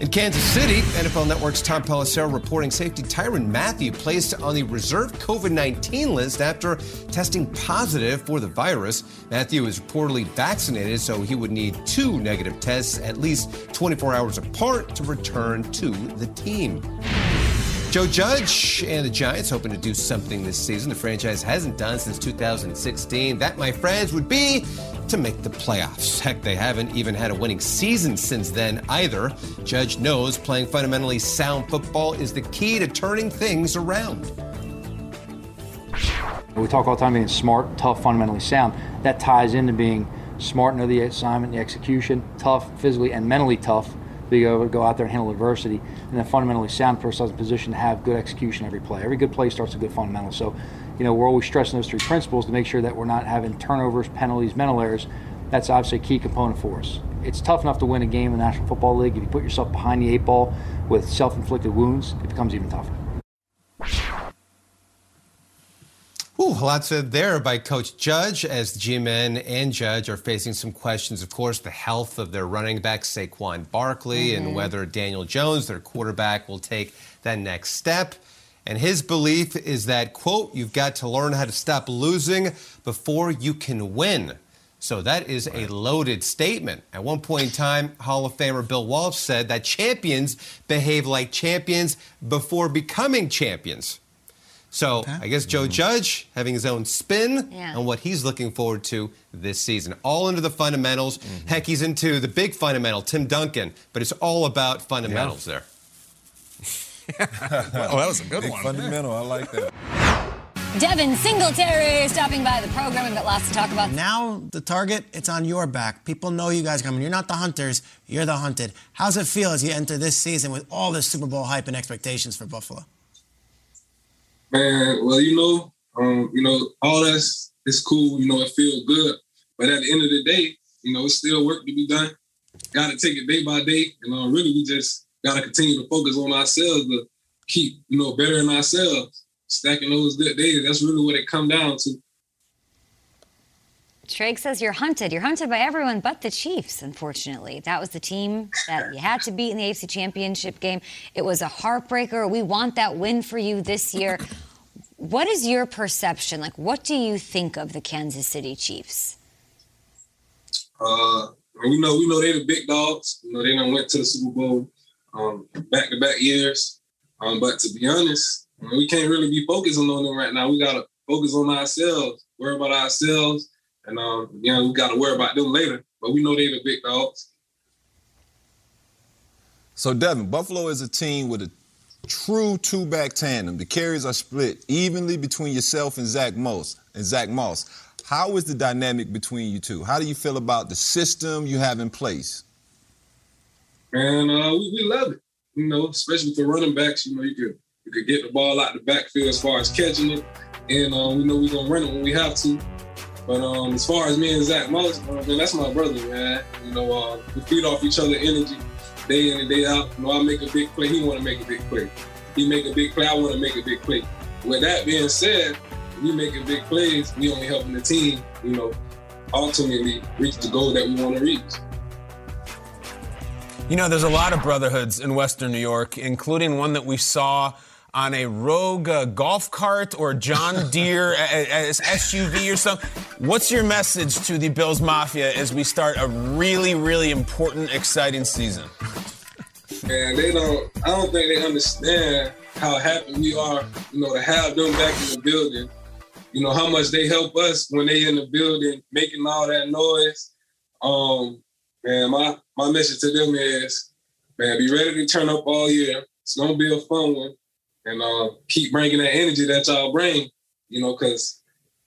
In Kansas City, NFL Network's Tom Pelissero reporting safety Tyrann Mathieu placed on the reserve COVID 19 list after testing positive for the virus. Mathieu is reportedly vaccinated, so he would need two negative tests at least 24 hours apart to return to the team. Joe Judge and the Giants hoping to do something this season the franchise hasn't done since 2016. That, my friends, would be to make the playoffs. Heck, they haven't even had a winning season since then either. Judge knows playing fundamentally sound football is the key to turning things around. We talk all the time being smart, tough, fundamentally sound. That ties into being smart, know the assignment, the execution, tough, physically and mentally tough be able to go out there and handle adversity, and then fundamentally sound ourselves in position to have good execution every play. Every good play starts with good fundamentals. So, you know, we're always stressing those three principles to make sure that we're not having turnovers, penalties, mental errors. That's obviously a key component for us. It's tough enough to win a game in the National Football League. If you put yourself behind the eight ball with self-inflicted wounds, it becomes even tougher. Ooh, a lot said there by Coach Judge as G-Men and Judge are facing some questions. Of course, the health of their running back, Saquon Barkley, mm-hmm. and whether Daniel Jones, their quarterback, will take that next step. And his belief is that, quote, you've got to learn how to stop losing before you can win. So that is a loaded statement. At one point in time, Hall of Famer Bill Walsh said that champions behave like champions before becoming champions. So okay. I guess Joe Judge having his own spin yeah. on what he's looking forward to this season. All into the fundamentals. Mm-hmm. Heck, he's into the big fundamental, Tim Duncan, but it's all about fundamentals yeah. there. well, that was a good big one. Fundamental, I like that. Devin Singletary stopping by the program. We've got lots to talk about. Now the target, it's on your back. People know you guys coming. You're not the hunters, you're the hunted. How's it feel as you enter this season with all this Super Bowl hype and expectations for Buffalo? Man, well, you know, um, you know, all that's it's cool. You know, it feels good. But at the end of the day, you know, it's still work to be done. Got to take it day by day, and uh, really, we just got to continue to focus on ourselves to keep, you know, bettering ourselves, stacking those good days. That's really what it come down to. Treg says you're hunted. You're hunted by everyone but the Chiefs, unfortunately. That was the team that you had to beat in the AFC Championship game. It was a heartbreaker. We want that win for you this year. What is your perception? Like, what do you think of the Kansas City Chiefs? Uh, we know we know they're the big dogs. You know they done went to the Super Bowl um, back to back years. Um, but to be honest, we can't really be focusing on them right now. We gotta focus on ourselves, worry about ourselves, and um, you know, we got to worry about them later. But we know they're the big dogs. So, Devin, Buffalo is a team with a true two-back tandem. The carries are split evenly between yourself and Zach Moss. And Zach Moss. How is the dynamic between you two? How do you feel about the system you have in place? And uh, we, we love it. You know, especially with the running backs. You know, you could you could get the ball out the backfield as far as catching it, and uh, we know we're gonna run it when we have to. But um, as far as me and Zach Moss, uh, man, that's my brother, man. You know, uh, we feed off each other energy day in and day out. You know, I make a big play, he want to make a big play. He make a big play, I want to make a big play. With that being said, we making big plays, we only helping the team, you know, ultimately reach the goal that we want to reach. You know, there's a lot of brotherhoods in Western New York, including one that we saw on a rogue uh, golf cart or John Deere as SUV or something. What's your message to the Bills Mafia as we start a really, really important, exciting season? Man, they don't. I don't think they understand how happy we are, you know, to have them back in the building. You know how much they help us when they in the building making all that noise. Um, man, my my message to them is man, be ready to turn up all year. It's gonna be a fun one, and uh, keep bringing that energy that y'all bring. You know, because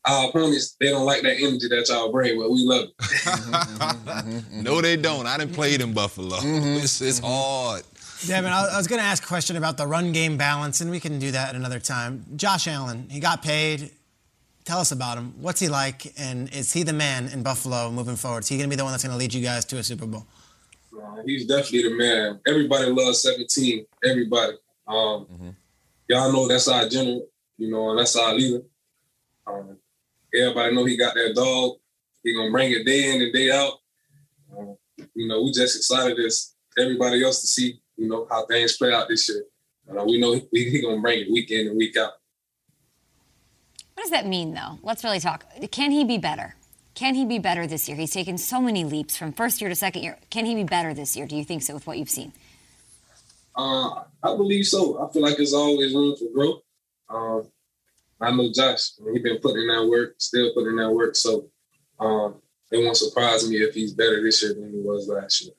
our opponents they don't like that energy that y'all bring, but we love it. no, they don't. I didn't play in Buffalo. It's, it's hard. Devin, I I was going to ask a question about the run game balance, and we can do that another time. Josh Allen, he got paid. Tell us about him. What's he like, and is he the man in Buffalo moving forward? Is he going to be the one that's going to lead you guys to a Super Bowl? Uh, he's definitely the man. Everybody loves 17. Everybody. Um, Y'all know that's our general, you know, and that's our leader. Um, everybody know he got that dog. He gonna bring it day in and day out. Um, you know, we just excited as everybody else to see, you know, how things play out this year. Uh, we know he, he gonna bring it week in and week out. What does that mean, though? Let's really talk. Can he be better? Can he be better this year? He's taken so many leaps from first year to second year. Can he be better this year? Do you think so with what you've seen? Uh, I believe so. I feel like there's always room for growth. Um, I know Josh. I mean, he been putting in that work, still putting in that work. So um, it won't surprise me if he's better this year than he was last year.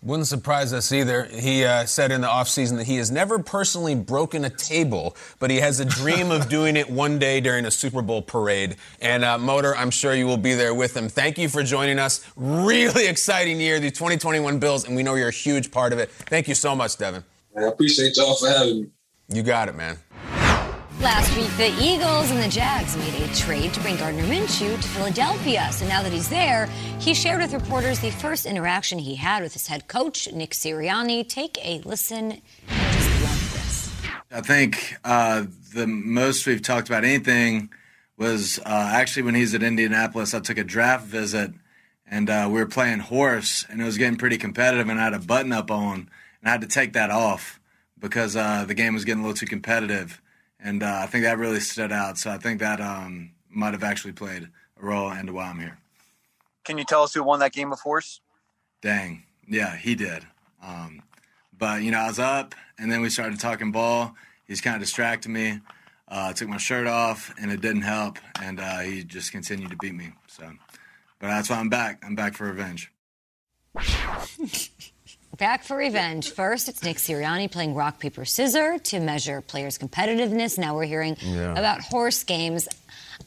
Wouldn't surprise us either. He uh, said in the offseason that he has never personally broken a table, but he has a dream of doing it one day during a Super Bowl parade. And uh, Motor, I'm sure you will be there with him. Thank you for joining us. Really exciting year, the 2021 Bills, and we know you're a huge part of it. Thank you so much, Devin. I appreciate y'all for having me. You got it, man. Last week, the Eagles and the Jags made a trade to bring Gardner Minshew to Philadelphia. So now that he's there, he shared with reporters the first interaction he had with his head coach, Nick Sirianni. Take a listen. I think uh, the most we've talked about anything was uh, actually when he's at Indianapolis. I took a draft visit and uh, we were playing horse, and it was getting pretty competitive, and I had a button up on, and I had to take that off because uh, the game was getting a little too competitive, and uh, I think that really stood out. So I think that um, might have actually played a role into why I'm here. Can you tell us who won that game of horse? Dang. Yeah, he did. Um, but, you know, I was up, and then we started talking ball. He's kind of distracted me. Uh, I took my shirt off, and it didn't help, and uh, he just continued to beat me. So, but that's why I'm back. I'm back for revenge. Back for revenge. First, it's Nick Sirianni playing rock, paper, scissors to measure players' competitiveness. Now we're hearing Yeah. about horse games.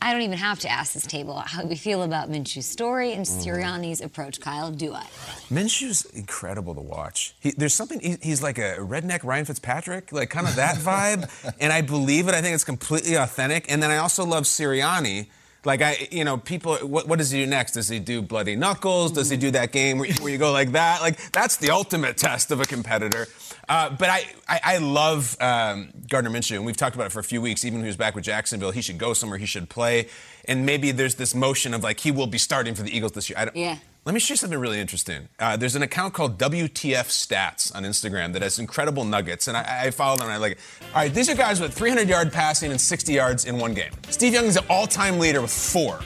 I don't even have to ask this table how we feel about Minshew's story and mm-hmm. Sirianni's approach. Kyle, do I? Minshew's incredible to watch. He, there's something, he, he's like a redneck Ryan Fitzpatrick, like kind of that vibe. and I believe it. I think it's completely authentic. And then I also love Sirianni. Like, I, you know, people, what, what does he do next? Does he do bloody knuckles? Does he do that game where you, where you go like that? Like, that's the ultimate test of a competitor. Uh, but I, I, I love um, Gardner Minshew, and we've talked about it for a few weeks. Even when he was back with Jacksonville, he should go somewhere, he should play. And maybe there's this motion of like, he will be starting for the Eagles this year. I don't, Yeah. Let me show you something really interesting. Uh, there's an account called WTF Stats on Instagram that has incredible nuggets, and I, I follow them and I like it. All right, these are guys with 300 yard passing and 60 yards in one game. Steve Young is the all time leader with four.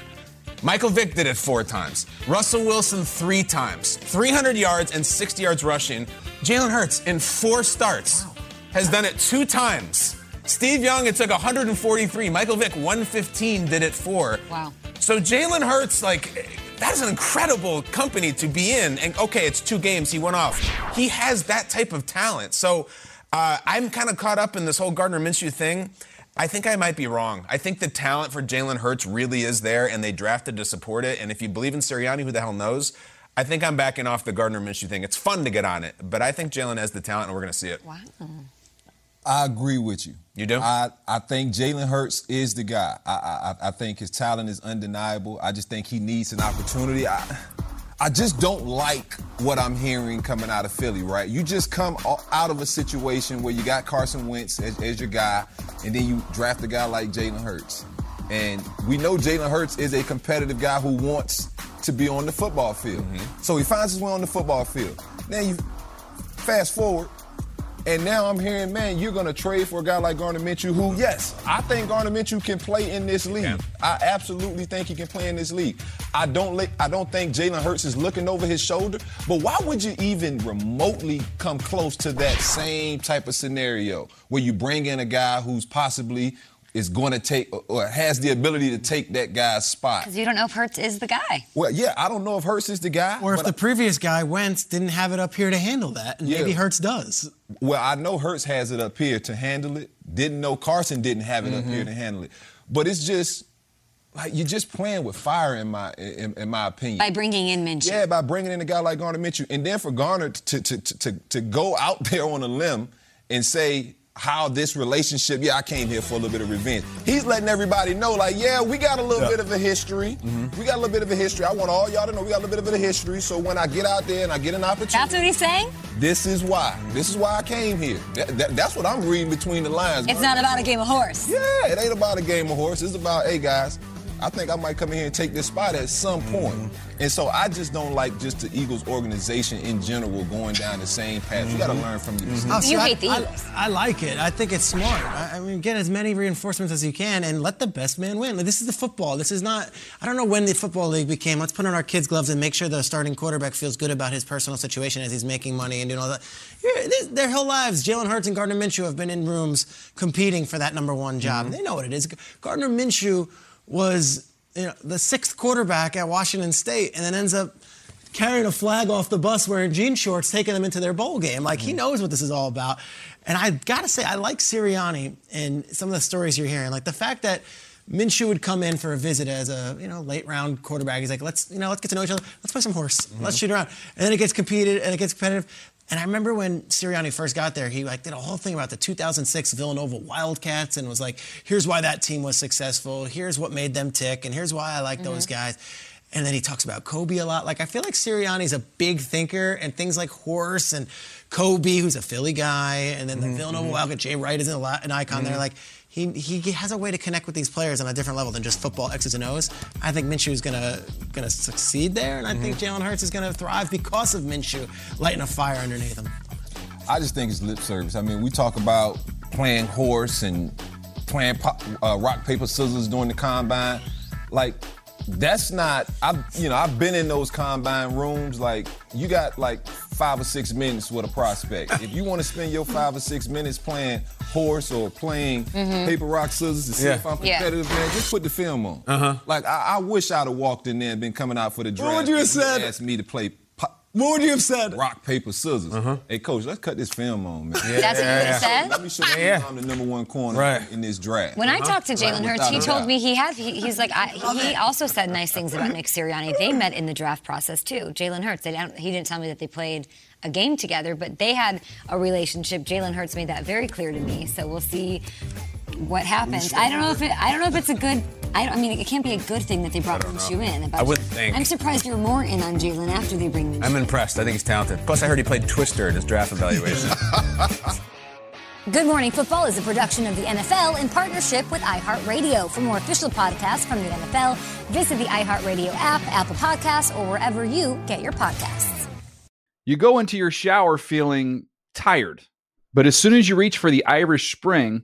Michael Vick did it four times. Russell Wilson three times. 300 yards and 60 yards rushing. Jalen Hurts in four starts has done it two times. Steve Young, it took 143. Michael Vick, 115, did it four. Wow. So Jalen Hurts, like, that is an incredible company to be in. And okay, it's two games. He went off. He has that type of talent. So uh, I'm kind of caught up in this whole Gardner Minshew thing. I think I might be wrong. I think the talent for Jalen Hurts really is there, and they drafted to support it. And if you believe in Sirianni, who the hell knows? I think I'm backing off the Gardner Minshew thing. It's fun to get on it, but I think Jalen has the talent, and we're going to see it. Wow. I agree with you. You do? I, I think Jalen Hurts is the guy. I, I I think his talent is undeniable. I just think he needs an opportunity. I I just don't like what I'm hearing coming out of Philly. Right? You just come out of a situation where you got Carson Wentz as, as your guy, and then you draft a guy like Jalen Hurts. And we know Jalen Hurts is a competitive guy who wants to be on the football field. Mm-hmm. So he finds his way on the football field. Then you fast forward, and now I'm hearing, man, you're going to trade for a guy like Gardner Minshew, who, yes, I think Gardner Minshew can play in this league. I absolutely think he can play in this league. I don't, li- I don't think Jalen Hurts is looking over his shoulder. But why would you even remotely come close to that same type of scenario where you bring in a guy who's possibly is going to take or has the ability to take that guy's spot. Because you don't know if Hurts is the guy. Well, yeah, I don't know if Hurts is the guy. Or if but the previous guy Wentz didn't have it up here to handle that, and Yeah. maybe Hurts does. Well, I know Hurts has it up here to handle it. Didn't know Carson didn't have it up mm-hmm. here to handle it. But it's just like you're just playing with fire in my in, in my opinion. By bringing in Minshew. Yeah, by bringing in a guy like Gardner Minshew, and then for Gardner to to to to, to go out there on a limb and say how this relationship. Yeah, I came here for a little bit of revenge. He's letting everybody know, like, yeah, we got a little Yeah. bit of a history. Mm-hmm. We got a little bit of a history. I want all y'all to know we got a little bit of a history. So when I get out there and I get an opportunity, That's what he's saying? this is why. This is why I came here. That- that- that's what I'm reading between the lines. It's not about a game of horse. Yeah, it ain't about a game of horse. It's about, hey guys, I think I might come in here and take this spot at some point. Mm-hmm. And so I just don't like just the Eagles organization in general going down the same path. You got to mm-hmm. learn from these. Oh, see, You I- hate the I, Eagles. I like it. I think it's smart. I, I mean, get as many reinforcements as you can and let the best man win. Like, this is the football. This is not. I don't know when the football league became. Let's put on our kids' gloves and make sure the starting quarterback feels good about his personal situation as he's making money and doing all that. This, their whole lives, Jalen Hurts and Gardner Minshew have been in rooms competing for that number one job. Mm-hmm. They know what it is. Gardner Minshew was you know, the sixth quarterback at Washington State and then ends up carrying a flag off the bus wearing jean shorts, taking them into their bowl game. Like he mm-hmm. knows what this is all about. And I gotta say, I like Sirianni and some of the stories you're hearing. Like the fact that Minshew would come in for a visit as a you know late round quarterback. He's like, let's you know let's get to know each other. Let's play some horse. Let's mm-hmm. shoot around. And then it gets competed and it gets competitive. And I remember when Sirianni first got there, he like did a whole thing about the 2006 Villanova Wildcats and was like, here's why that team was successful. Here's what made them tick, and here's why I like mm-hmm. those guys. And then he talks about Kobe a lot. Like I feel like Sirianni's a big thinker, and things like horse and Kobe, who's a Philly guy, and then the mm-hmm, Villanova mm-hmm. Wildcat, Jay Wright is an, li- an icon there. Like he he has a way to connect with these players on a different level than just football X's and O's. I think Minshew is gonna gonna succeed there, and I think Jalen Hurts is gonna thrive because of Minshew lighting a fire underneath him. I just think it's lip service. I mean, we talk about playing horse and playing pop, uh, rock paper scissors during the combine. Like that's not. I've you know I've been in those combine rooms. Like you got like five or six minutes with a prospect. if you want to spend your five or six minutes playing horse or playing paper rock scissors to see Yeah. if I'm Yeah. competitive, man, just put the film on. Uh-huh. Like I, I wish I'd have walked in there and been coming out for the draft. What would you have said? Asked me to play. Pop, What would you have said? rock, paper, scissors. Uh-huh. Hey, coach, let's cut this film on, man. That's what you would have said? Let me show you Yeah. I'm the number one corner Right. in this draft. When I uh-huh. talked to Jalen Right, Hurts, he told doubt. me he had. He, he's like, I, he also said nice things about Nick Sirianni. They met in the draft process too. Jalen Hurts. They don't, he didn't tell me that they played a game together, but they had a relationship. Jalen Hurts made that very clear to me. So we'll see what happens. I don't know if it. I don't know if it's a good. I, don't- I mean, it can't be a good thing that they brought Minshew in. About I wouldn't think. I'm surprised you're more in on Jalen after they bring Minshew. I'm impressed. I think he's talented. Plus, I heard he played Twister in his draft evaluation. Good Morning Football is a production of the NFL in partnership with iHeartRadio. For more official podcasts from the NFL, visit the iHeartRadio app, Apple Podcasts, or wherever you get your podcasts. You go into your shower feeling tired, but as soon as you reach for the Irish Spring,